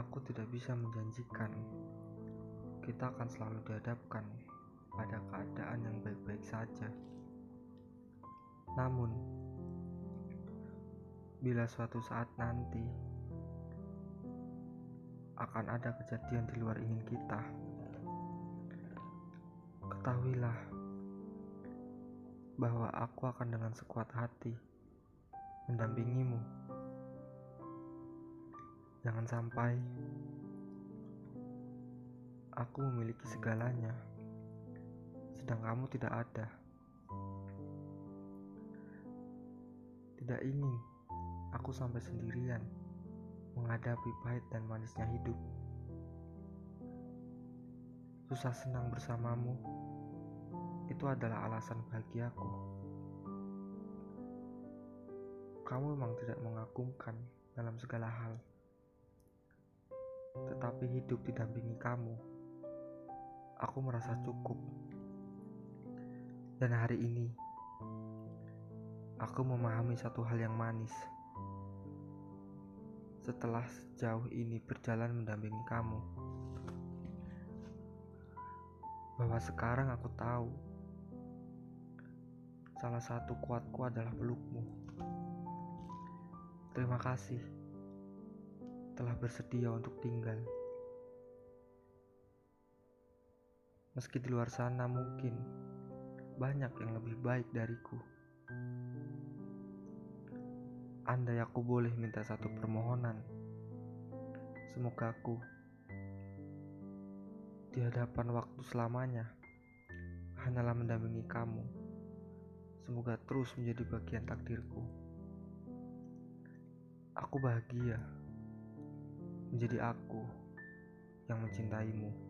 Aku tidak bisa menjanjikan kita akan selalu dihadapkan pada keadaan yang baik-baik saja. Namun, bila suatu saat nanti akan ada kejadian di luar ingin kita, ketahuilah bahwa aku akan dengan sekuat hati mendampingimu. Jangan sampai aku memiliki segalanya, sedang kamu tidak ada. Tidak ingin aku sampai sendirian menghadapi pahit dan manisnya hidup. Susah senang bersamamu itu adalah alasan bahagiaku. Kamu memang tidak mengagumkan dalam segala hal tetapi hidup didampingi kamu. Aku merasa cukup. Dan hari ini, aku memahami satu hal yang manis. Setelah sejauh ini berjalan mendampingi kamu, bahwa sekarang aku tahu salah satu kuatku adalah pelukmu. Terima kasih telah bersedia untuk tinggal. Meski di luar sana mungkin banyak yang lebih baik dariku. Andai aku boleh minta satu permohonan, semoga aku di hadapan waktu selamanya hanyalah mendampingi kamu. Semoga terus menjadi bagian takdirku. Aku bahagia menjadi aku yang mencintaimu.